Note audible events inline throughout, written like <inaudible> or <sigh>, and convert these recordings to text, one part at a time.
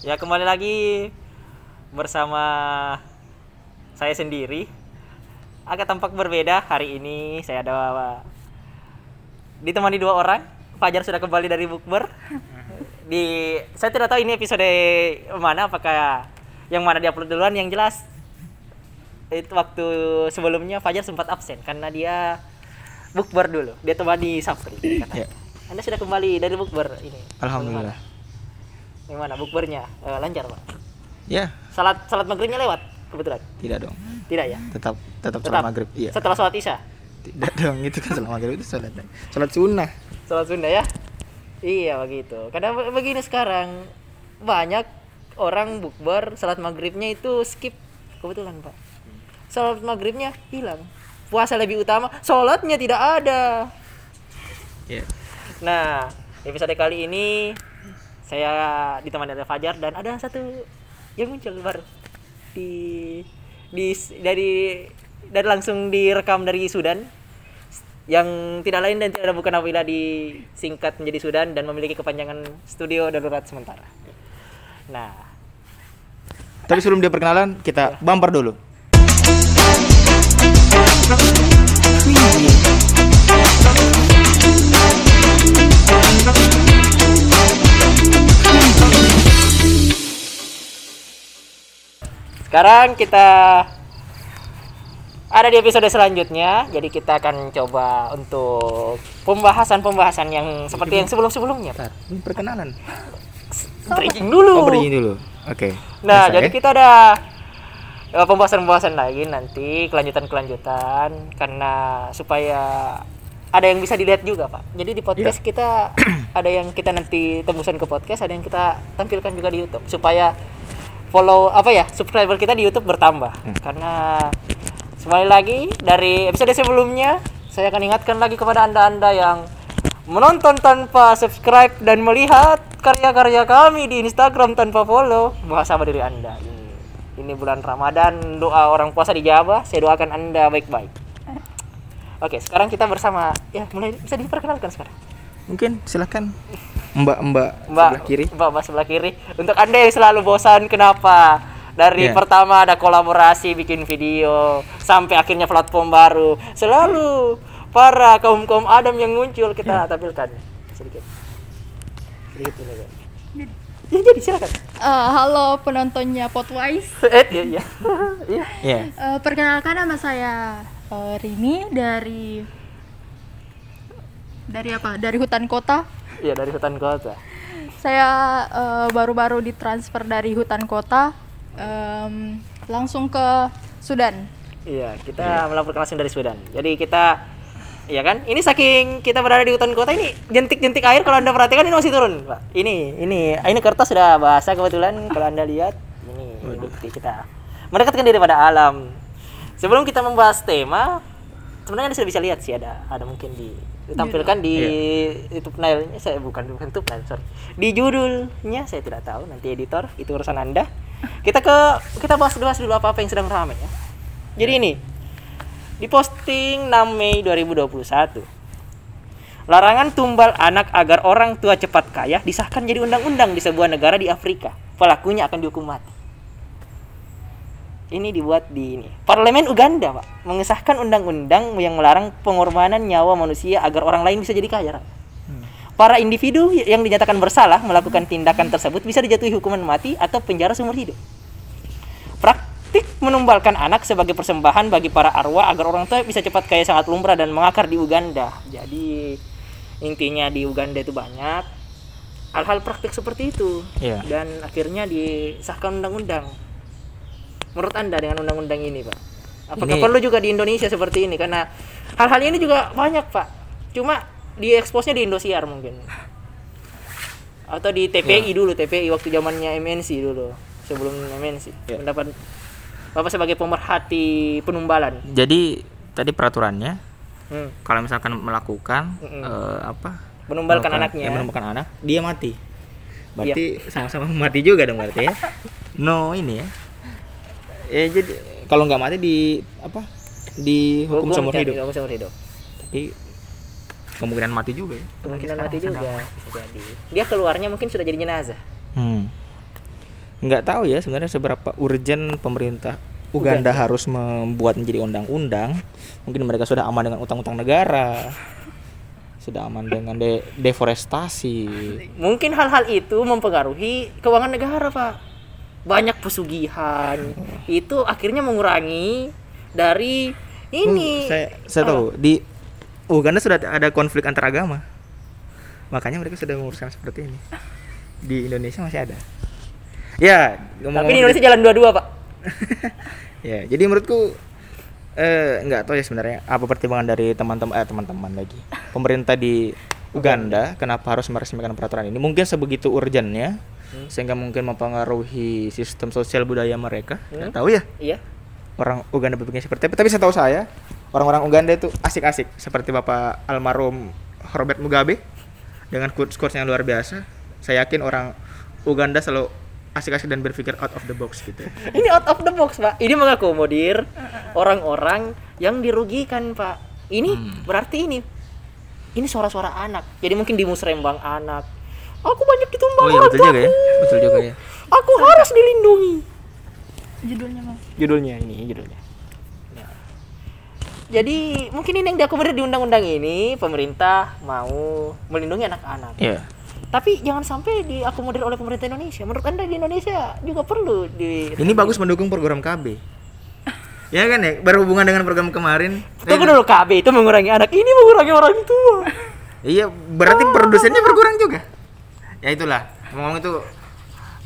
Ya kembali lagi bersama saya sendiri. Agak tampak berbeda hari ini. Saya ada ditemani dua orang. Fajar sudah kembali dari bukber. Di saya tidak tahu ini episode mana apakah yang mana diupload duluan yang jelas itu waktu sebelumnya Fajar sempat absen karena dia bukber dulu. Dia temani Sapri. katanya. Ya. Anda sudah kembali dari bukber ini. Alhamdulillah. Gimana bukbernya? Eh, lancar, Pak. Ya, Salat salat maghribnya lewat kebetulan. tidak dong. Tidak ya? Tetap tetap Tetap. sholat maghrib. Iya. Setelah sholat isya. Tidak dong, itu kan sholat maghrib itu sholat sholat sunnah. Sholat Sunda ya? Iya begitu. Karena be- begini sekarang banyak orang bukber salat maghribnya itu skip kebetulan pak. Salat maghribnya hilang. Puasa lebih utama, sholatnya tidak ada. Iya. Nah, episode kali ini saya ditemani oleh Fajar dan ada satu yang muncul baru. Di di dari dari langsung direkam dari Sudan. Yang tidak lain dan tidak bukan apabila disingkat menjadi Sudan dan memiliki kepanjangan studio darurat sementara. Nah, Tapi sebelum dia perkenalan, kita bumper dulu. Sekarang kita ada di episode selanjutnya. Jadi kita akan coba untuk pembahasan-pembahasan yang seperti yang sebelum-sebelumnya. Ini perkenalan. Bridging dulu. Oh, berdiri dulu. Oke. Nah, Bisa, jadi ya? kita ada eh, pembahasan-pembahasan lagi nanti kelanjutan-kelanjutan karena supaya ada yang bisa dilihat juga, Pak. Jadi di podcast Iya. kita <clears throat> ada yang kita nanti tembusan ke podcast, ada yang kita tampilkan juga di YouTube supaya follow apa ya, subscriber kita di YouTube bertambah. Hmm. Karena sekali lagi dari episode sebelumnya saya akan ingatkan lagi kepada Anda-anda yang menonton tanpa subscribe dan melihat karya-karya kami di Instagram tanpa follow, muhasabah diri Anda. Ini ini bulan Ramadan, doa orang puasa dijabah. Saya doakan Anda baik-baik. <laughs> Oke, sekarang kita bersama ya mulai bisa diperkenalkan sekarang. Mungkin silakan Mbak-mbak Mbak sebelah kiri. Mbak, Mbak sebelah kiri. Untuk Anda yang selalu bosan kenapa? Dari Iya. pertama ada kolaborasi bikin video sampai akhirnya platform baru. Selalu para kaum-kaum Adam yang muncul kita tampilkan sedikit. Sedikit ini, Mbak. Ya, jadi silakan. Eh, halo penontonnya Potwise. <laughs> Eh, iya, iya. <laughs> Iya. Iya. Eh, perkenalkan nama saya eh, Rini dari dari apa? Dari hutan kota. Iya, dari hutan kota. Saya eh, baru-baru ditransfer dari hutan kota em, langsung ke Sudan. Iya, kita melaporkan langsung dari Sudan. Jadi kita Iya kan? Ini saking kita berada di hutan kota ini jentik-jentik air kalau Anda perhatikan ini masih turun, Pak. Ini ini ini kertas sudah basah kebetulan kalau Anda lihat. Ini, ini bukti kita mendekatkan diri pada alam. Sebelum kita membahas tema, sebenarnya Anda sudah bisa lihat sih ada ada mungkin di ditampilkan di YouTube thumbnail-nya saya bukan bukan thumbnail, sorry. Di judulnya saya tidak tahu, nanti editor itu urusan Anda. Kita ke kita bahas dulu dulu apa-apa yang sedang ramai ya. Jadi ini di posting 6 Mei 2021. Larangan tumbal anak agar orang tua cepat kaya disahkan jadi undang-undang di sebuah negara di Afrika. Pelakunya akan dihukum mati. Ini dibuat di ini. Parlemen Uganda, Pak, mengesahkan undang-undang yang melarang pengorbanan nyawa manusia agar orang lain bisa jadi kaya. Pak. Para individu yang dinyatakan bersalah melakukan tindakan tersebut bisa dijatuhi hukuman mati atau penjara seumur hidup. Praktik menumbalkan anak sebagai persembahan bagi para arwah agar orang tua bisa cepat kaya sangat lumrah dan mengakar di Uganda. Jadi intinya di Uganda itu banyak hal-hal praktik seperti itu. Iya. Dan akhirnya disahkan undang-undang. Menurut Anda dengan undang-undang ini, Pak? Apakah Ini- perlu juga di Indonesia seperti ini? Karena hal-hal ini juga banyak, Pak. Cuma dieksposnya di Indosiar mungkin. Atau di TPI dulu, TPI waktu zamannya MNC dulu. Sebelum MNC. Iya. Pendapat Bapak sebagai pemerhati penumbalan. Jadi tadi peraturannya Hmm. kalau misalkan melakukan Mm-mm. eh, apa? Menumbalkan anaknya. ya, menumbalkan anak, dia mati. Berarti sama-sama mati juga dong berarti ya. <laughs> No ini ya. Ya jadi kalau nggak mati di apa? Dihukum seumur ya, hidup. Hukum seumur hidup. Tapi kemungkinan mati juga ya. Kemungkinan mati juga bisa jadi. Dia keluarnya mungkin sudah jadi jenazah. Hmm. nggak tahu ya sebenarnya seberapa urgent pemerintah Uganda harus membuat menjadi undang-undang. Mungkin mereka sudah aman dengan utang-utang negara. Sudah aman dengan de- deforestasi. Mungkin hal-hal itu mempengaruhi keuangan negara, Pak. Banyak pesugihan. Itu akhirnya mengurangi dari ini. Hmm, saya saya tahu di Uganda sudah ada konflik antar agama. Makanya mereka sudah menguruskan seperti ini. Di Indonesia masih ada. Ya, Tapi ngomong-ngomong di Indonesia jalan dua-dua, Pak. <laughs> ya jadi menurutku eh nggak tahu ya sebenarnya apa pertimbangan dari teman-teman eh teman-teman lagi pemerintah di Uganda kenapa harus meresmikan peraturan ini mungkin sebegitu urgennya sehingga mungkin mempengaruhi sistem sosial budaya mereka nggak tahu ya Iya. orang Uganda berpikir seperti apa tapi saya tahu saya orang-orang Uganda itu asik-asik seperti bapak almarhum Robert Mugabe dengan quotes yang luar biasa saya yakin orang Uganda selalu asik-asik dan berpikir out of the box gitu <laughs> Ini out of the box, Pak. Ini mengakomodir orang-orang yang dirugikan, Pak. Ini berarti ini ini suara-suara anak. Jadi mungkin di musrembang anak. Aku banyak ditumbang oh iya orang betul juga ya betul juga ya Aku harus dilindungi. Judulnya Bang. Judulnya ini, judulnya. Nah. Jadi mungkin ini yang diakomodir di undang-undang ini pemerintah mau melindungi anak-anak. Iya. Tapi jangan sampai diakomodir oleh pemerintah Indonesia. Menurut Anda di Indonesia juga perlu di Ini bagus mendukung program KB. <laughs> ya kan ya, berhubungan dengan program kemarin. Tunggu dulu KB itu mengurangi anak, ini mengurangi orang tua. Iya, berarti produsennya berkurang juga. Ya itulah. Ngomong itu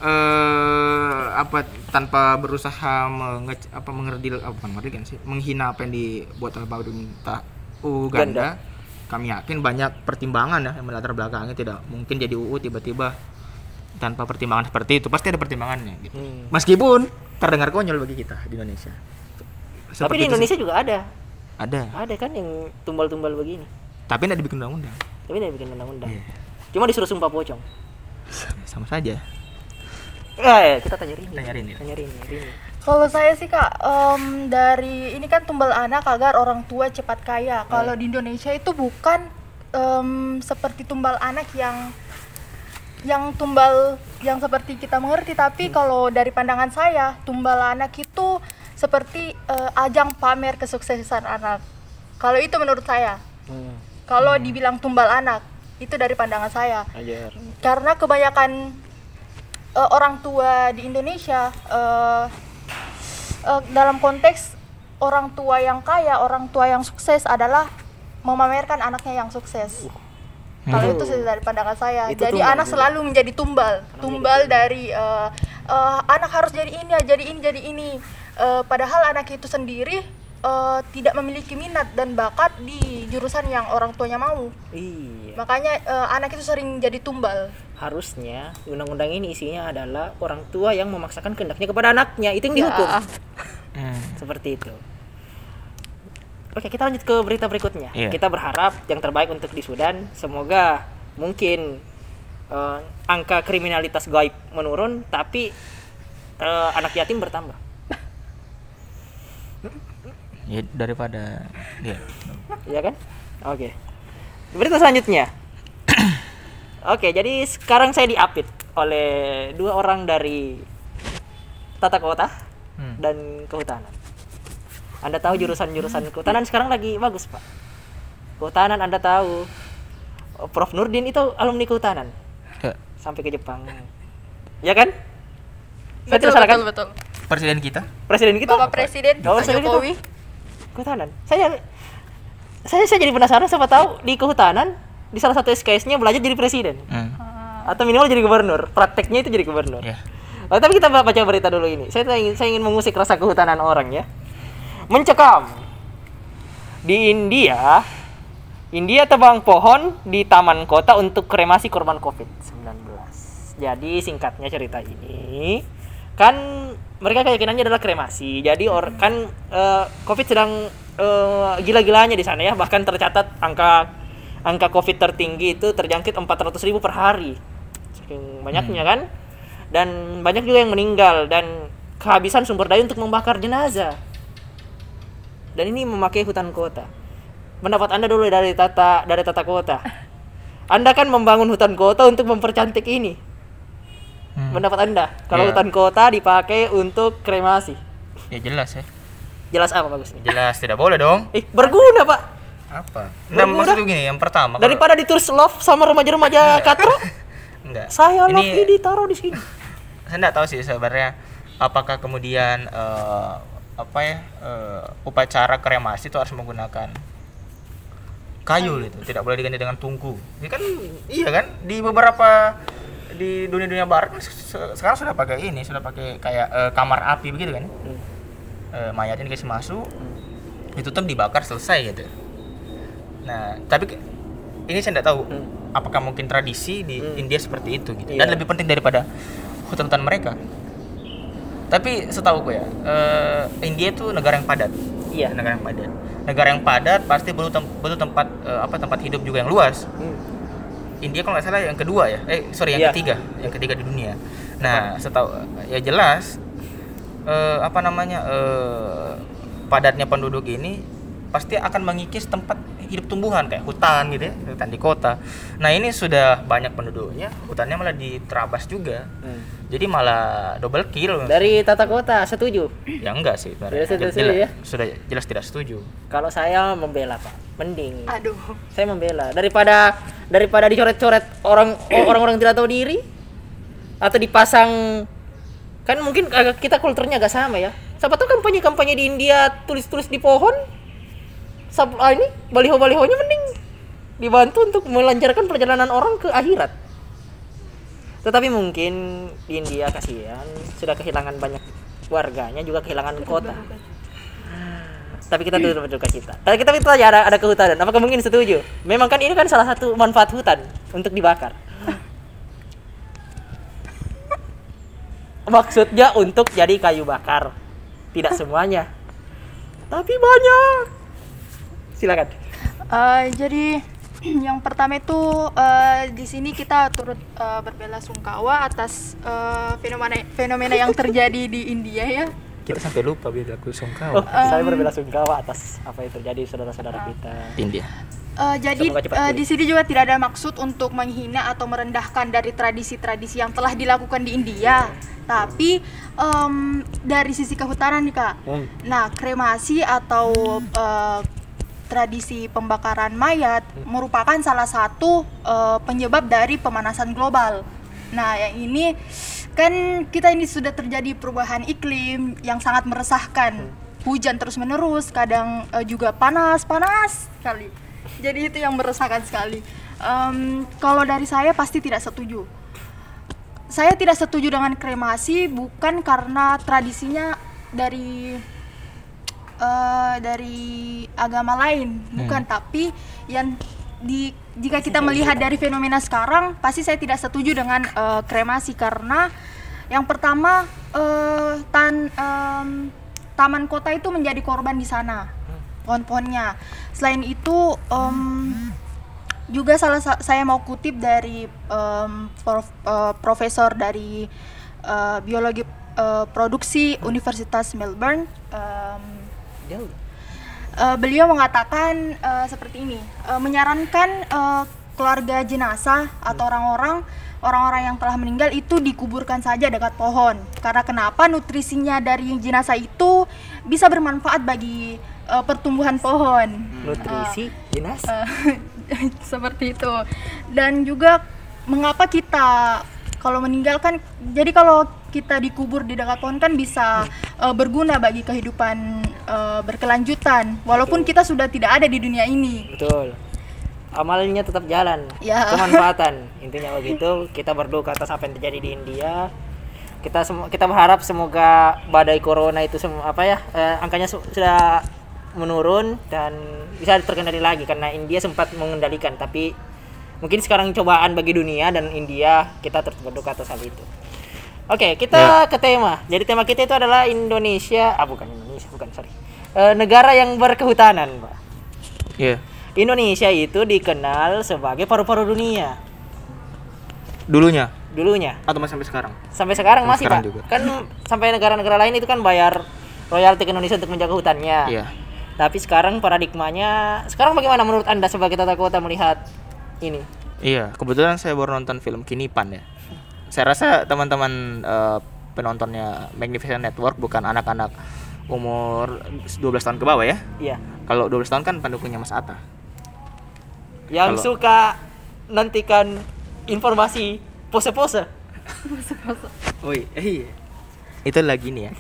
eh apa tanpa berusaha menge, apa mengerdil apa bukan mengerdil kan sih, menghina apa yang dibuat oleh pemerintah Uganda. Kami yakin banyak pertimbangan ya yang melatar belakangnya tidak mungkin jadi UU tiba-tiba tanpa pertimbangan seperti itu pasti ada pertimbangannya gitu. Hmm. Meskipun terdengar konyol bagi kita di Indonesia. Tapi Seperti di itu Indonesia juga ada. ada, Ada kan yang tumbal-tumbal begini. tapi tidak dibikin undang-undang. Tapi dia bikin undang-undang. Iya. Cuma disuruh sumpah pocong. Sama saja. Eh, kita tanya Rini. Tanya Rini. Tanya Rini. Rini. Kalau saya sih kak, em, dari ini kan tumbal anak agar orang tua cepat kaya. Kalau di Indonesia itu bukan em, seperti tumbal anak yang yang tumbal yang seperti kita mengerti, tapi kalau dari pandangan saya, tumbal anak itu seperti eh, ajang pamer kesuksesan anak. Kalau itu menurut saya. Hmm. Kalau dibilang tumbal anak, itu dari pandangan saya Ajar. karena kebanyakan eh, orang tua di Indonesia eh, eh, dalam konteks orang tua yang kaya, orang tua yang sukses adalah memamerkan anaknya yang sukses. Kalau itu sih dari pandangan saya. Itu jadi tumbal anak juga. selalu menjadi tumbal, tumbal dari eh, eh, anak harus jadi ini, jadi ini, jadi ini. Eh, padahal anak itu sendiri eh, tidak memiliki minat dan bakat di jurusan yang orang tuanya mau. Iya. Makanya eh, anak itu sering jadi tumbal. Harusnya undang-undang ini isinya adalah orang tua yang memaksakan kehendaknya kepada anaknya. Itu yang dihukum. Ya. Hmm. Seperti itu. Oke, kita lanjut ke berita berikutnya. Iya. Kita berharap yang terbaik untuk di Sudan. Semoga mungkin eh, angka kriminalitas gaib menurun, tapi eh, anak yatim bertambah. Ya daripada ya. Iya kan? Oke. Berita selanjutnya. <clears throat> Oke, jadi sekarang saya diapit oleh dua orang dari tata kota Hmm. dan kehutanan. Anda tahu jurusan-jurusan kehutanan sekarang lagi bagus, Pak. Kehutanan Anda tahu. Oh, Prof Nurdin itu alumni kehutanan Ya, sampai ke Jepang. Ya kan? Saya Betul, tidak salah kan? betul, betul. Presiden kita Presiden kita Bapak Presiden Oh, Pak presiden kita. Kehutanan. Saya saya saya jadi penasaran siapa tahu di kehutanan di salah satu SKS-nya belajar jadi presiden hmm. atau minimal jadi gubernur. Prakteknya itu jadi gubernur. ya Oh, tapi kita baca berita dulu ini. Saya ingin saya ingin mengusik rasa kehutanan orang ya. Mencekam di India India tebang pohon di taman kota untuk kremasi korban Covid-19. Jadi singkatnya cerita ini kan mereka keyakinannya adalah kremasi. Jadi or, kan eh, Covid sedang eh, gila-gilanya di sana ya. Bahkan tercatat angka angka Covid tertinggi itu terjangkit 400.000 ribu per hari. Saking banyaknya kan. Dan banyak juga yang meninggal dan kehabisan sumber daya untuk membakar jenazah. Dan ini memakai hutan kota. Pendapat Anda dulu dari tata dari tata kota. <laughs> Anda kan membangun hutan kota untuk mempercantik ini. Hmm. Pendapat Anda kalau Iya. hutan kota dipakai untuk kremasi. Ya jelas ya. Jelas apa bagusnya? Jelas tidak boleh dong. <laughs> Eh, berguna, Pak. Apa? Berguna. maksudnya gini, yang pertama kalau- Daripada ditulis love sama remaja-remaja katro, <laughs> enggak. saya love ini ini taruh di sini. <laughs> saya enggak tahu sih sebenarnya apakah kemudian eh, apa ya eh, upacara kremasi itu harus menggunakan kayu gitu tidak boleh diganti dengan tungku ini kan iya kan di beberapa di dunia-dunia barat kan se- se- sekarang sudah pakai ini sudah pakai kayak eh, kamar api begitu kan Hmm. Eh, mayatnya dikasih masuk ditutup dibakar selesai gitu nah tapi ini saya tidak tahu Hmm. apakah mungkin tradisi di Hmm. India seperti itu gitu Iya. dan lebih penting daripada hutan-hutan mereka tapi setahu gue ya eh, India itu negara yang padat Iya. negara yang padat negara yang padat pasti butuh tem- butuh tempat eh, apa tempat hidup juga yang luas Hmm. India kalau nggak salah yang kedua ya? Eh sorry yang ketiga. Yang ketiga di dunia. Nah setahu ya jelas eh, apa namanya eh, padatnya penduduk ini pasti akan mengikis tempat hidup tumbuhan kayak hutan gitu ya hutan di kota nah ini sudah banyak penduduknya hutannya malah diterabas juga Hmm. jadi malah double kill Dari tata kota setuju. ya enggak sih Sudah sebenarnya. setuju jelas, ya? sudah jelas tidak setuju Kalau saya membela, Pak. Mending Aduh. saya membela daripada daripada dicoret-coret orang orang-orang tidak tahu diri atau dipasang kan mungkin agak kita kulturnya agak sama ya siapa tahu kampanye-kampanye di India tulis-tulis di pohon Sab, ah, ini baliho-balihonya mending dibantu untuk melancarkan perjalanan orang ke akhirat tetapi mungkin di India kasihan sudah kehilangan banyak warganya juga kehilangan kota tapi kita turut berduka cita. Tapi kita itu aja ada, ada kehutanan. Apakah mungkin setuju? Memang kan ini kan salah satu manfaat hutan untuk dibakar. Maksudnya untuk jadi kayu bakar. Tidak semuanya. Tapi banyak. Silakan. Eh, jadi <clears throat> yang pertama itu eh, di sini kita turut eh, berbela sungkawa atas eh, fenomena fenomena yang terjadi di India ya. kita sampai lupa bila aku Oh, sungkawa saya berbela sungkawa atas apa yang terjadi saudara-saudara kita. India Eh, jadi pulih. di sini juga tidak ada maksud untuk menghina atau merendahkan dari tradisi-tradisi yang telah dilakukan di India. Tapi em, dari sisi kehutanan nih kak, Hmm. nah kremasi atau eh, tradisi pembakaran mayat merupakan salah satu eh, penyebab dari pemanasan global. Nah yang ini kan kita ini sudah terjadi perubahan iklim yang sangat meresahkan. Hujan terus menerus, kadang eh, juga panas panas sekali. Jadi itu yang meresahkan sekali. Em, kalau dari saya pasti tidak setuju. Saya tidak setuju dengan kremasi bukan karena tradisinya dari eh, dari agama lain, bukan. Tapi yang di jika kita melihat dari fenomena sekarang, pasti saya tidak setuju dengan eh, kremasi karena yang pertama eh, tan em, taman kota itu menjadi korban di sana pohon-pohonnya. Selain itu em, juga salah sa- saya mau kutip dari em, prof- eh, profesor dari eh, biologi eh, produksi Universitas Melbourne. em, Jauh. eh, beliau mengatakan eh, seperti ini, eh, menyarankan eh, keluarga jenazah atau orang-orang orang-orang yang telah meninggal itu dikuburkan saja dekat pohon. Karena kenapa nutrisinya dari jenazah itu bisa bermanfaat bagi eh, pertumbuhan pohon. Nutrisi jenazah. Eh, <laughs> seperti itu dan juga mengapa kita kalau meninggalkan jadi kalau kita dikubur di dekat pohon kan bisa eh, berguna bagi kehidupan eh, berkelanjutan walaupun kita sudah tidak ada di dunia ini Betul. Amalnya tetap jalan. Ya. Kemanfaatan. Intinya begitu. Kita berduka atas apa yang terjadi di India. Kita semu- kita berharap semoga badai corona itu semua apa ya eh, angkanya su- sudah menurun dan bisa terkendali lagi karena India sempat mengendalikan tapi mungkin sekarang cobaan bagi dunia dan India kita terus berduka atas hal itu. Oke, kita ke tema. Jadi tema kita itu adalah Indonesia, ah bukan Indonesia, bukan sorry, Eh, negara yang berkehutanan, Pak. Iya. Indonesia itu dikenal sebagai paru-paru dunia Dulunya dulunya. atau masih sampai sekarang? Sampai sekarang Sampai masih sekarang pak. juga. Kan sampai negara-negara lain itu kan bayar royalti ke Indonesia untuk menjaga hutannya. Iya. Tapi sekarang paradigmanya, sekarang bagaimana menurut anda sebagai tata kota melihat ini? Iya, kebetulan saya baru nonton film Kinipan ya. Saya rasa teman-teman eh, penontonnya Magnificent Network bukan anak-anak umur 12 tahun ke bawah ya. Iya. Kalau 12 tahun kan pendukungnya Mas Atta. Yang Kalau- suka nantikan informasi pose-pose. Woi, iya. Itu lagi nih ya.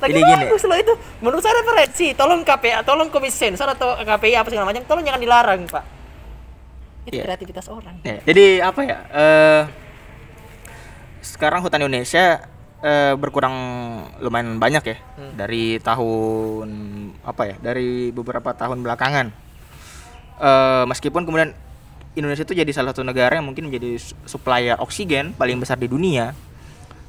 Lagi Jadi gini. loh itu. Menurut saya referensi. Tolong KPA, tolong komisi sensor atau KPI apa segala macam, tolong jangan dilarang, Pak. Itu Iya. kreativitas orang. Ya, jadi apa ya? eh sekarang hutan Indonesia eh, berkurang lumayan banyak ya Hmm. dari tahun apa ya? Dari beberapa tahun belakangan. Eh, meskipun kemudian Indonesia itu jadi salah satu negara yang mungkin menjadi su- supplier oksigen paling besar di dunia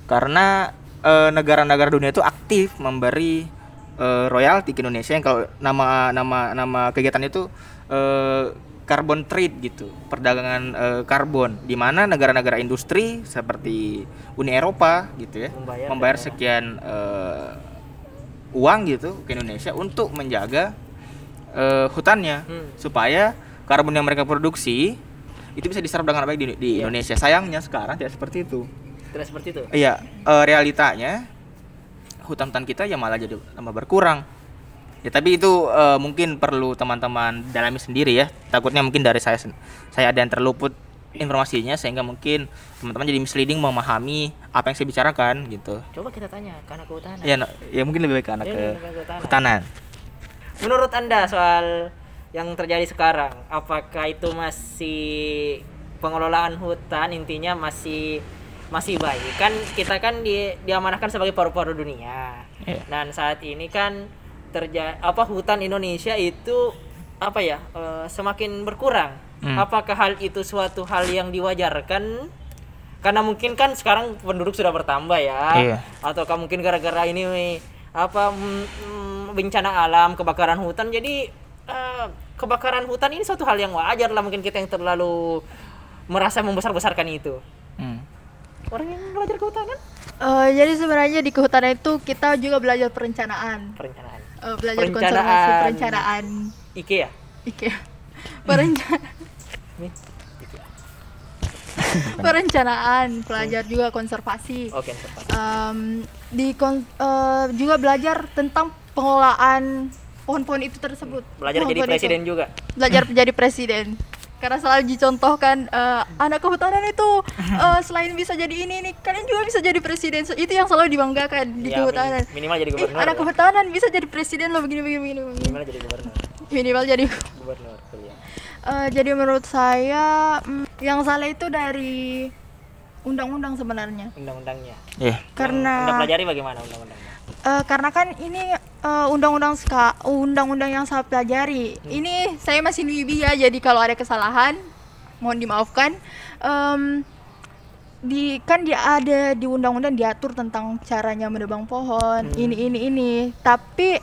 karena eh, negara-negara dunia itu aktif memberi eh, royalti ke Indonesia yang kalau nama nama nama kegiatan itu eh, carbon trade gitu perdagangan eh, karbon di mana negara-negara industri seperti Uni Eropa gitu ya Membayar membayar dan- sekian eh, uang gitu ke Indonesia untuk menjaga eh, hutannya Hmm. supaya karbon yang mereka produksi itu bisa diserap dengan baik di, di Iya. Indonesia sayangnya sekarang tidak seperti itu Tidak seperti itu. Iya, eh, realitanya hutan-hutan kita ya malah jadi tambah berkurang. Ya tapi itu eh, mungkin perlu teman-teman dalami sendiri ya. Takutnya mungkin dari saya saya ada yang terluput informasinya sehingga mungkin teman-teman jadi misleading memahami apa yang saya bicarakan gitu. Coba kita tanya ke anak kehutanan. Ya, no- ya mungkin lebih baik ke anak Iya, ke kehutanan. hutanan. Menurut Anda soal yang terjadi sekarang, apakah itu masih pengelolaan hutan intinya masih masih baik? Kan kita kan di, diamanahkan sebagai paru-paru dunia. Iya. Dan saat ini kan terjadi apa hutan Indonesia itu apa ya eh, semakin berkurang. Hmm. Apakah hal itu suatu hal yang diwajarkan? Karena mungkin kan sekarang penduduk sudah bertambah ya. Iya. Ataukah mungkin gara-gara ini apa mm, mm, bencana alam, kebakaran hutan jadi eh, kebakaran hutan ini suatu hal yang wajar lah mungkin kita yang terlalu merasa membesar-besarkan itu. Hmm. Orang yang belajar kehutanan Eh, jadi sebenarnya di kehutanan itu kita juga belajar perencanaan, perencanaan. Eh, belajar Perencanaan. konservasi perencanaan. IKEA. IKEA. Perencanaan. <laughs> Perencanaan, belajar juga konservasi. Oke, tepat. Em, di kon- eh, juga belajar tentang pengelolaan pohon-pohon itu tersebut. Belajar jadi Pohon-pohon itu. presiden juga. Belajar menjadi presiden. Karena selalu dicontohkan eh, anak kehutanan itu <laughs> eh, selain bisa jadi ini nih, kalian juga bisa jadi presiden. So, itu yang selalu dibanggakan di Ya, kehutanan. minim- minimal jadi Eh, gubernur. anak ya. kehutanan bisa jadi presiden loh begini begini begini. Minimal jadi gubernur. Minimal jadi Gubernur. Eh, jadi menurut saya mm, yang salah itu dari undang-undang sebenarnya. Undang-undangnya. Iya. Karena Anda pelajari bagaimana undang-undangnya? Eh, karena kan ini eh, undang-undang ska undang-undang yang saya pelajari. Ini saya masih newbie ya, jadi kalau ada kesalahan mohon dimaafkan. Em, di kan dia ada di undang-undang diatur tentang caranya menebang pohon, ini ini ini. Tapi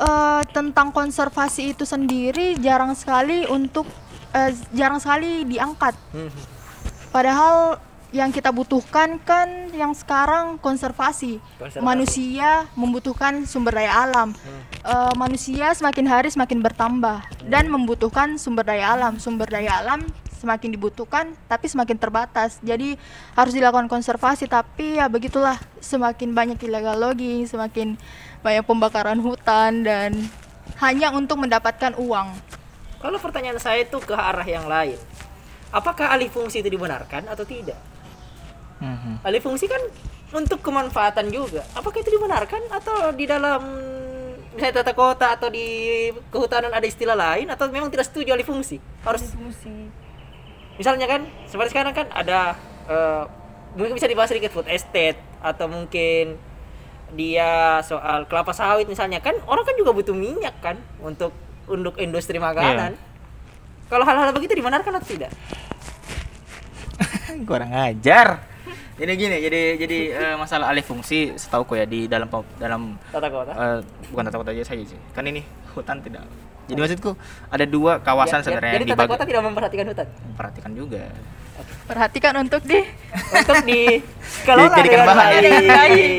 eh, tentang konservasi itu sendiri jarang sekali untuk eh, jarang sekali diangkat. Hmm. Padahal yang kita butuhkan kan yang sekarang konservasi. Konservasi. Manusia membutuhkan sumber daya alam. Eh, manusia semakin hari semakin bertambah dan membutuhkan sumber daya alam. Sumber daya alam semakin dibutuhkan tapi semakin terbatas. Jadi harus dilakukan konservasi tapi ya begitulah semakin banyak illegal logging, semakin banyak pembakaran hutan dan hanya untuk mendapatkan uang. Kalau pertanyaan saya itu ke arah yang lain. Apakah alih fungsi itu dibenarkan atau tidak? Mhm. Alih fungsi kan untuk kemanfaatan juga. Apakah itu dibenarkan atau di dalam misalnya tata kota atau di kehutanan ada istilah lain atau memang tidak setuju alih fungsi? Harus misalnya kan seperti sekarang kan ada eh, mungkin bisa dibahas sedikit food estate atau mungkin dia soal kelapa sawit misalnya kan orang kan juga butuh minyak kan untuk untuk industri makanan. Kalau hal-hal begitu dibenarkan atau tidak? <laughs> kurang ajar jadi gini jadi jadi <laughs> eh, masalah alih fungsi setahu ya di dalam dalam Tata kota. eh, bukan tata kota aja saja sih kan ini <laughs> hutan tidak jadi maksudku ada dua kawasan Ya, ya, sebenarnya jadi yang tata kota tidak memperhatikan hutan. perhatikan juga Perhatikan untuk di untuk di <laughs> kelola Dijadikan dengan bahan. baik.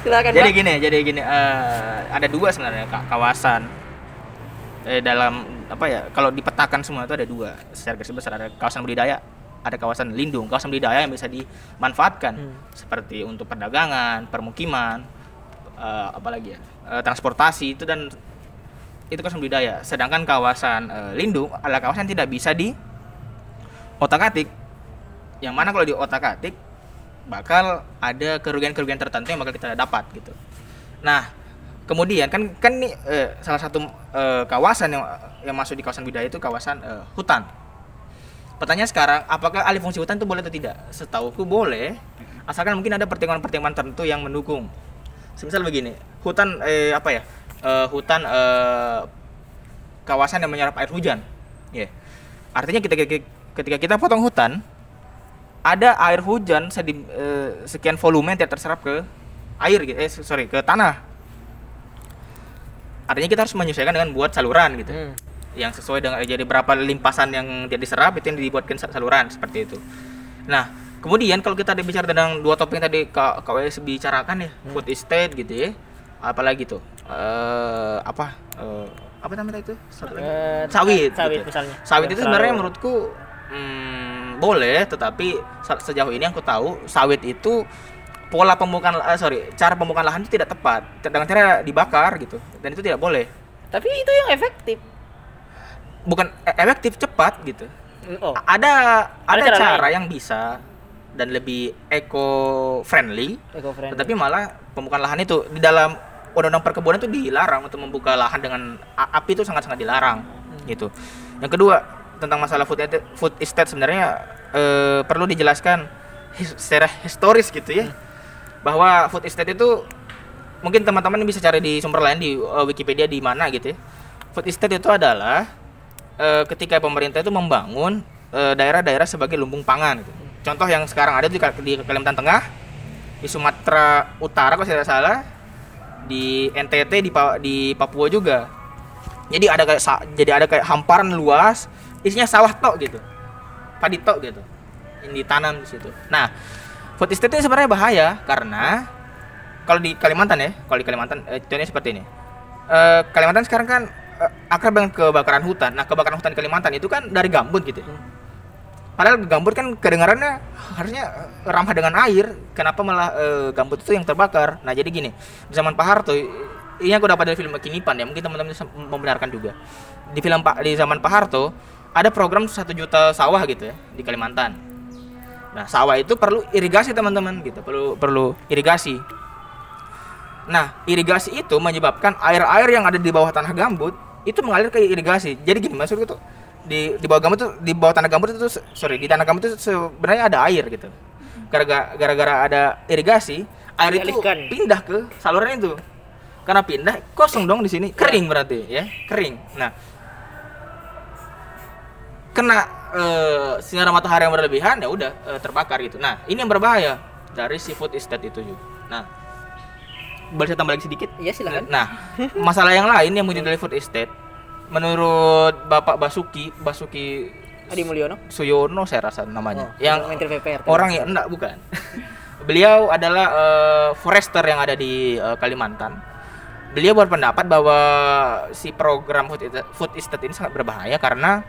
Silakan jadi Pak. gini jadi gini eh, ada dua sebenarnya ka- kawasan eh, dalam apa ya kalau dipetakan semua itu ada dua secara garis besar ada kawasan budidaya ada kawasan lindung, kawasan budidaya yang bisa dimanfaatkan Hmm. seperti untuk perdagangan, permukiman, eh, apalagi ya, eh, transportasi itu dan itu kawasan budidaya. Sedangkan kawasan eh, lindung adalah kawasan yang tidak bisa di otak-atik. Yang mana kalau di otak-atik bakal ada kerugian-kerugian tertentu yang bakal kita dapat gitu. Nah, kemudian kan kan nih eh, salah satu eh, kawasan yang yang masuk di kawasan budaya itu kawasan eh, hutan. Pertanyaan sekarang, apakah alih fungsi hutan itu boleh atau tidak? Setauku boleh, asalkan mungkin ada pertimbangan-pertimbangan tertentu yang mendukung. Semisal begini, hutan eh, apa ya? Eh, hutan eh, kawasan yang menyerap air hujan. Ya. Artinya kita ketika kita potong hutan, ada air hujan sedi- eh, sekian volume yang terserap ke air gitu. Eh sorry, ke tanah. Artinya kita harus menyesuaikan dengan buat saluran gitu Hmm. Yang sesuai dengan jadi berapa limpasan yang tidak diserap itu yang dibuatkan sa- saluran seperti itu. Nah, kemudian kalau kita bicara tentang dua topik yang tadi Kak KWS bicarakan ya, food estate gitu ya. Apalagi tuh eh apa eh, apa namanya itu? Satu lagi. Eh, Sawit. sawit gitu. misalnya. Sawit itu sebenarnya menurutku hmm, boleh, tetapi se- sejauh ini yang aku tahu sawit itu pola pembukaan eh, sorry cara pembukaan lahan itu tidak tepat dengan cara dibakar gitu dan itu tidak boleh Tapi itu yang efektif. Bukan e- efektif cepat gitu Oh. A- ada ada, cara cara, lain. yang bisa dan lebih eco friendly Eco friendly. tetapi malah pembukaan lahan itu di dalam undang-undang perkebunan itu dilarang untuk membuka lahan dengan api itu sangat-sangat dilarang gitu yang kedua tentang masalah food estate, food estate sebenarnya eh, perlu dijelaskan his- secara historis gitu ya bahwa food estate itu mungkin teman-teman bisa cari di sumber lain di eh, Wikipedia di mana gitu ya food estate itu adalah eh, ketika pemerintah itu membangun eh, daerah-daerah sebagai lumbung pangan gitu. Contoh yang sekarang ada di, di Kalimantan Tengah, di Sumatera Utara kalau saya tidak salah, di NTT di di Papua juga. Jadi ada kayak jadi ada kayak hamparan luas, isinya sawah tok gitu. Padi tok gitu. Yang ditanam di situ. Nah, food estate ini sebenarnya bahaya karena kalau di Kalimantan ya, kalau di Kalimantan eh, contohnya seperti ini. Eh, Kalimantan sekarang kan akrab dengan kebakaran hutan. Nah, kebakaran hutan Kalimantan itu kan dari gambut gitu. ya. Padahal gambut kan kedengarannya harusnya eh, ramah dengan air. Kenapa malah eh, gambut itu yang terbakar? Nah, jadi gini, di zaman Pak Harto ini aku dapat dari film Kinipan ya, mungkin teman-teman membenarkan juga. Di film Pak di zaman Pak Harto ada program satu juta sawah gitu ya di Kalimantan. Nah, sawah itu perlu irigasi teman-teman gitu, perlu perlu irigasi. Nah, irigasi itu menyebabkan air-air yang ada di bawah tanah gambut itu mengalir ke irigasi. Jadi gini maksudku tuh di di bawah gambut tuh di bawah tanah gambut itu sorry di tanah gambut itu sebenarnya ada air gitu. Gara-gara gara-gara ada irigasi, air itu pindah ke saluran itu. Karena pindah kosong dong di sini, kering berarti ya, kering. Nah, kena eh, sinar matahari yang berlebihan ya udah eh, terbakar gitu. Nah, ini yang berbahaya dari si food estate itu juga. Nah, boleh saya tambah lagi sedikit? Iya silakan. Nah, masalah yang lain yang muncul dari food estate, menurut Bapak Basuki, Basuki Adi Mulyono. Suyono saya rasa namanya, Oh, yang Menteri PPR. orang ya enggak bukan. <laughs> Beliau adalah eh, forester yang ada di eh, Kalimantan. Beliau berpendapat bahwa si program food estate, food estate ini sangat berbahaya karena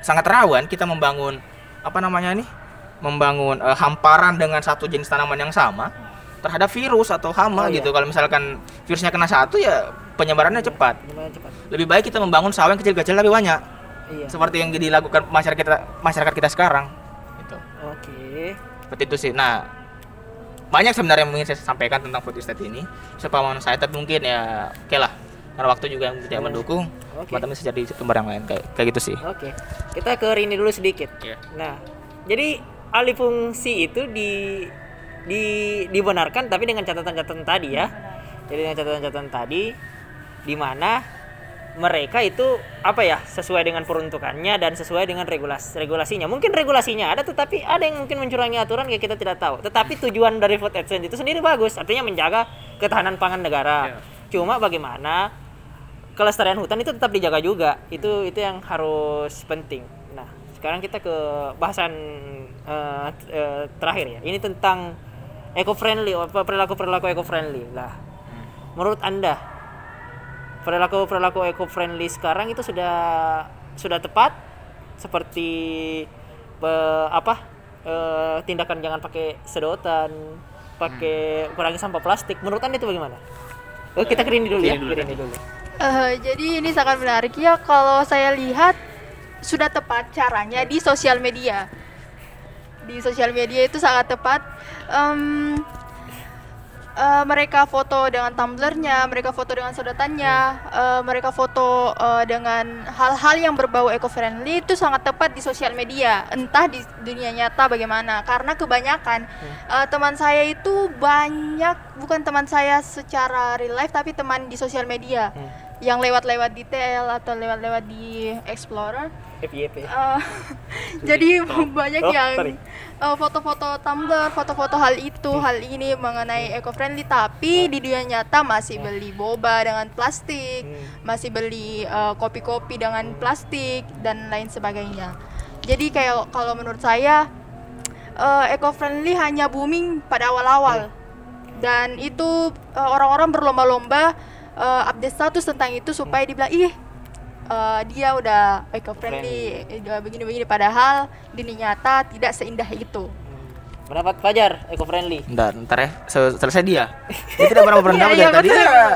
sangat rawan kita membangun apa namanya nih? Membangun eh, hamparan dengan satu jenis tanaman yang sama terhadap virus atau hama Oh, iya. gitu. Kalau misalkan virusnya kena satu ya penyebarannya cepat. Lumayan cepat. Lebih baik kita membangun sawah yang kecil-kecil tapi banyak. Iya. Seperti yang dilakukan masyarakat kita masyarakat kita sekarang. Gitu Oke. seperti itu sih nah banyak sebenarnya yang ingin saya sampaikan tentang food estate ini sepemahaman saya tapi mungkin ya oke lah karena waktu juga yang tidak Hmm. mendukung Oke. teman-teman bisa jadi sumber yang lain kayak kayak gitu sih Oke. Kita ke Rini dulu sedikit. Iya. Nah, jadi alih fungsi itu di di dibenarkan tapi dengan catatan-catatan tadi ya. Jadi dengan catatan-catatan tadi di mana mereka itu apa ya sesuai dengan peruntukannya dan sesuai dengan regulasi regulasinya. Mungkin regulasinya ada tetapi ada yang mungkin mencurangi aturan ya kita tidak tahu. Tetapi tujuan dari food exchange itu sendiri bagus, artinya menjaga ketahanan pangan negara. Iya. Cuma bagaimana kelestarian hutan itu tetap dijaga juga. Itu itu yang harus penting. Nah, sekarang kita ke bahasan eh, eh, terakhir ya. Ini tentang eco friendly perilaku perilaku eco friendly. Lah, menurut anda perilaku perilaku eco friendly sekarang itu sudah sudah tepat? Seperti pe- apa eh, tindakan jangan pakai sedotan pakai kurangi sampah plastik. Menurut anda itu bagaimana? Oh, kita ke Rini dulu ya. Rini dulu, Eh, jadi ini sangat menarik ya kalau saya lihat sudah tepat caranya di sosial media. Di sosial media itu sangat tepat. Em, eh, mereka foto dengan tumblernya, mereka foto dengan sedotannya, eh, mereka foto eh, dengan hal-hal yang berbau eco-friendly itu sangat tepat di sosial media. Entah di dunia nyata bagaimana. Karena kebanyakan eh, teman saya itu banyak bukan teman saya secara real life tapi teman di sosial media yang lewat-lewat di TL atau lewat-lewat di Explorer. FYP Eh, <laughs> jadi banyak Oh, yang eh, foto-foto Tumblr, foto-foto hal itu, hal ini mengenai eco-friendly, tapi di dunia nyata masih beli boba dengan plastik, masih beli eh, kopi-kopi dengan plastik dan lain sebagainya. Jadi kayak kalau menurut saya eh, eco-friendly hanya booming pada awal-awal. Dan itu orang-orang berlomba-lomba eh, update status tentang itu supaya dibilang ih eh, dia udah eco-friendly, udah begini-begini padahal di dunia nyata tidak seindah itu. pendapat Fajar eco friendly Bentar, ntar ya. Se- selesai dia. Dia tidak pernah <laughs> berpendapat Iya, iya, dari tadi. Ya.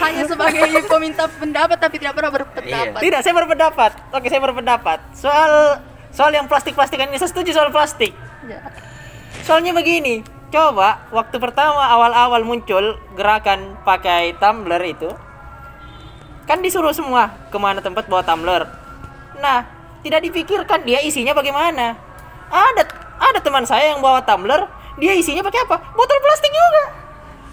Hanya sebagai peminta pendapat tapi tidak pernah berpendapat. tidak saya berpendapat oke saya berpendapat soal soal yang plastik plastikan ini saya setuju soal plastik Ya. Soalnya begini, coba waktu pertama awal-awal muncul gerakan pakai tumbler itu, kan disuruh semua ke mana tempat bawa tumbler. Nah, tidak dipikirkan dia isinya bagaimana. Ada ada teman saya yang bawa tumbler, dia isinya pakai apa? Botol plastik juga.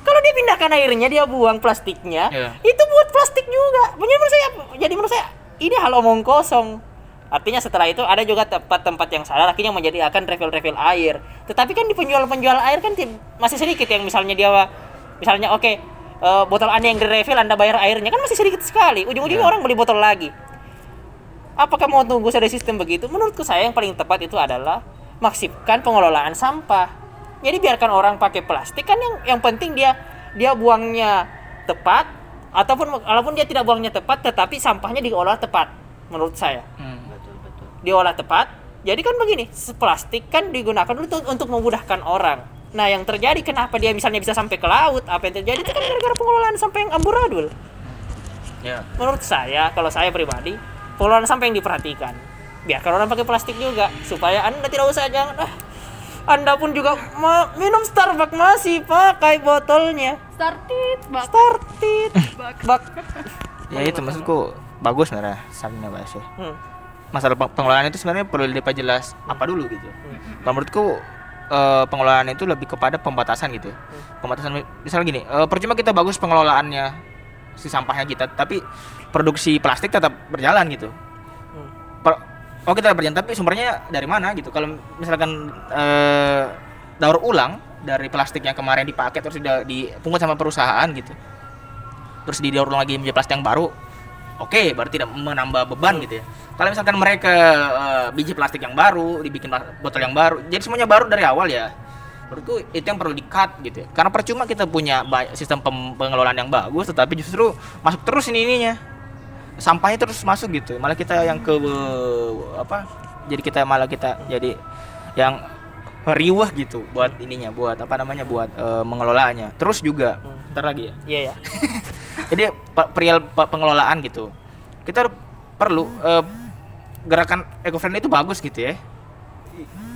Kalau dia pindahkan airnya, dia buang plastiknya, Iya. itu buat plastik juga. Menurut saya, jadi menurut saya ini hal omong kosong. Artinya setelah itu ada juga tempat-tempat yang salah akhirnya menyediakan refill-refill air. Tetapi kan di penjual-penjual air kan masih sedikit yang misalnya dia misalnya oke eh, botol Anda yang di-refill Anda bayar airnya kan masih sedikit sekali. Ujung-ujungnya orang beli botol lagi. Apakah mau tunggu ada sistem begitu? Menurutku saya yang paling tepat itu adalah maksipkan pengelolaan sampah. Jadi biarkan orang pakai plastik kan yang yang penting dia dia buangnya tepat ataupun walaupun dia tidak buangnya tepat tetapi sampahnya diolah tepat menurut saya Hmm. diolah tepat. Jadi kan begini, plastik kan digunakan untuk untuk memudahkan orang. Nah, yang terjadi kenapa dia misalnya bisa sampai ke laut? Apa yang terjadi itu kan gara-gara pengelolaan sampah yang amburadul. Ya. Menurut saya, kalau saya pribadi, pengelolaan sampah yang diperhatikan. Biarkan orang pakai plastik juga supaya Anda tidak usah jangan ah, Anda pun juga ma- minum Starbucks masih pakai botolnya. Started bak Startit. <laughs> Bak. Ya itu maksudku bagus sebenarnya sarannya bahas ya. Hmm. Masalah peng- pengelolaan itu sebenarnya perlu diperjelas apa dulu gitu. Kalau menurutku eh, pengelolaan itu lebih kepada pembatasan gitu. Pembatasan misalnya gini, eh, percuma kita bagus pengelolaannya si sampahnya kita, tapi produksi plastik tetap berjalan gitu. Hmm. Per- oh kita berjalan tapi sumbernya dari mana gitu kalau misalkan eh, daur ulang dari plastik yang kemarin dipakai terus tidak dipungut sama perusahaan gitu terus didaur ulang lagi menjadi plastik yang baru oke berarti tidak menambah beban gitu ya. Kalau misalkan mereka eh, biji plastik yang baru dibikin botol yang baru jadi semuanya baru dari awal ya menurutku itu yang perlu di cut gitu ya. Karena percuma kita punya sistem pengelolaan yang bagus tetapi justru masuk terus ini ininya. Sampahnya terus masuk gitu malah kita yang ke apa jadi kita malah kita jadi yang riuh gitu buat ininya buat apa namanya buat eh, mengelolanya terus juga ntar lagi ya? Iya ya. <laughs> jadi pe- perihal pe- pengelolaan gitu. Kita perlu eh, gerakan eco friendly itu bagus gitu ya.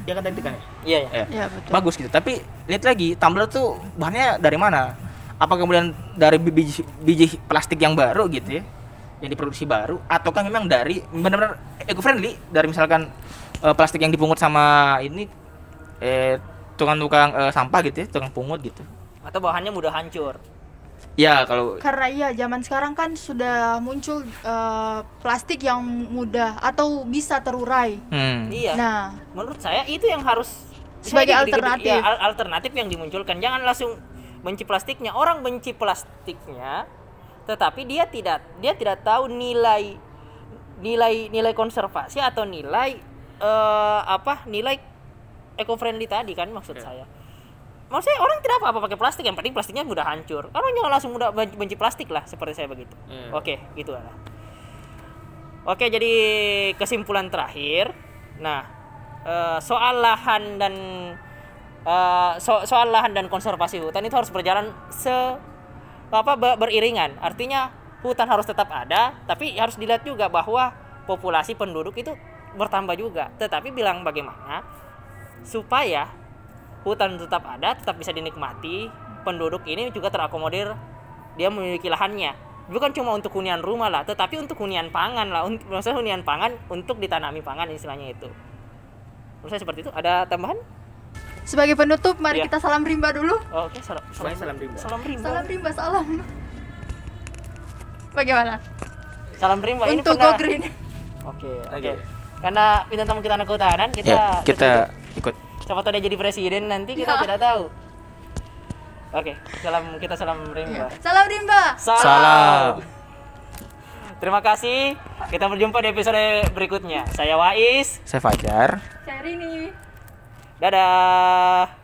Ya kan tadi kan? Ya Iya. Ya. Ya. Ya betul. bagus gitu. Tapi lihat lagi tumbler tuh bahannya dari mana? Apa kemudian dari bi- biji, biji plastik yang baru gitu ya? Yang diproduksi baru? Ataukah memang dari benar-benar eco friendly dari misalkan eh, plastik yang dipungut sama ini eh tukang-tukang eh, sampah gitu ya tukang pungut gitu Atau bahannya mudah hancur. ya kalau Karena iya zaman sekarang kan sudah muncul eh, plastik yang mudah atau bisa terurai. hmm, Iya. Nah, menurut saya itu yang harus Sebagai alternatif. ya, al- alternatif yang dimunculkan jangan langsung benci plastiknya orang benci plastiknya tetapi dia tidak dia tidak tahu nilai nilai nilai konservasi atau nilai eh, apa nilai eco friendly tadi kan maksud saya maksud saya orang tidak apa-apa pakai plastik yang penting plastiknya mudah hancur orang jangan langsung mudah benci, benci plastik lah seperti saya begitu Iya. oke gitu lah oke jadi kesimpulan terakhir nah eh, soal lahan dan eh, so- soal lahan dan konservasi hutan itu harus berjalan se apa be- beriringan. Artinya hutan harus tetap ada, tapi harus dilihat juga bahwa populasi penduduk itu bertambah juga. Tetapi bilang bagaimana supaya hutan tetap ada, tetap bisa dinikmati, penduduk ini juga terakomodir dia memiliki lahannya. Bukan cuma untuk hunian rumah lah, tetapi untuk hunian pangan lah, untuk maksudnya hunian pangan untuk ditanami pangan istilahnya itu. Menurut saya seperti itu. Ada tambahan? Sebagai penutup, mari Iya. kita salam rimba dulu. Oh, Oke, salam, Semuanya salam rimba. Salam rimba. Salam rimba, salam. Bagaimana? Salam rimba. Ini Untuk pernah- Go Green. Oke, oke. Oke. Karena bintang tamu kita anak kehutanan, kita Ya, kita ikut. Siapa tahu dia jadi presiden nanti kita Ya. tidak tahu. Oke, salam kita salam rimba. Salam rimba. Salam. Terima kasih. Kita berjumpa di episode berikutnya. Saya Wais. Saya Fajar. Saya Rini. Dadah.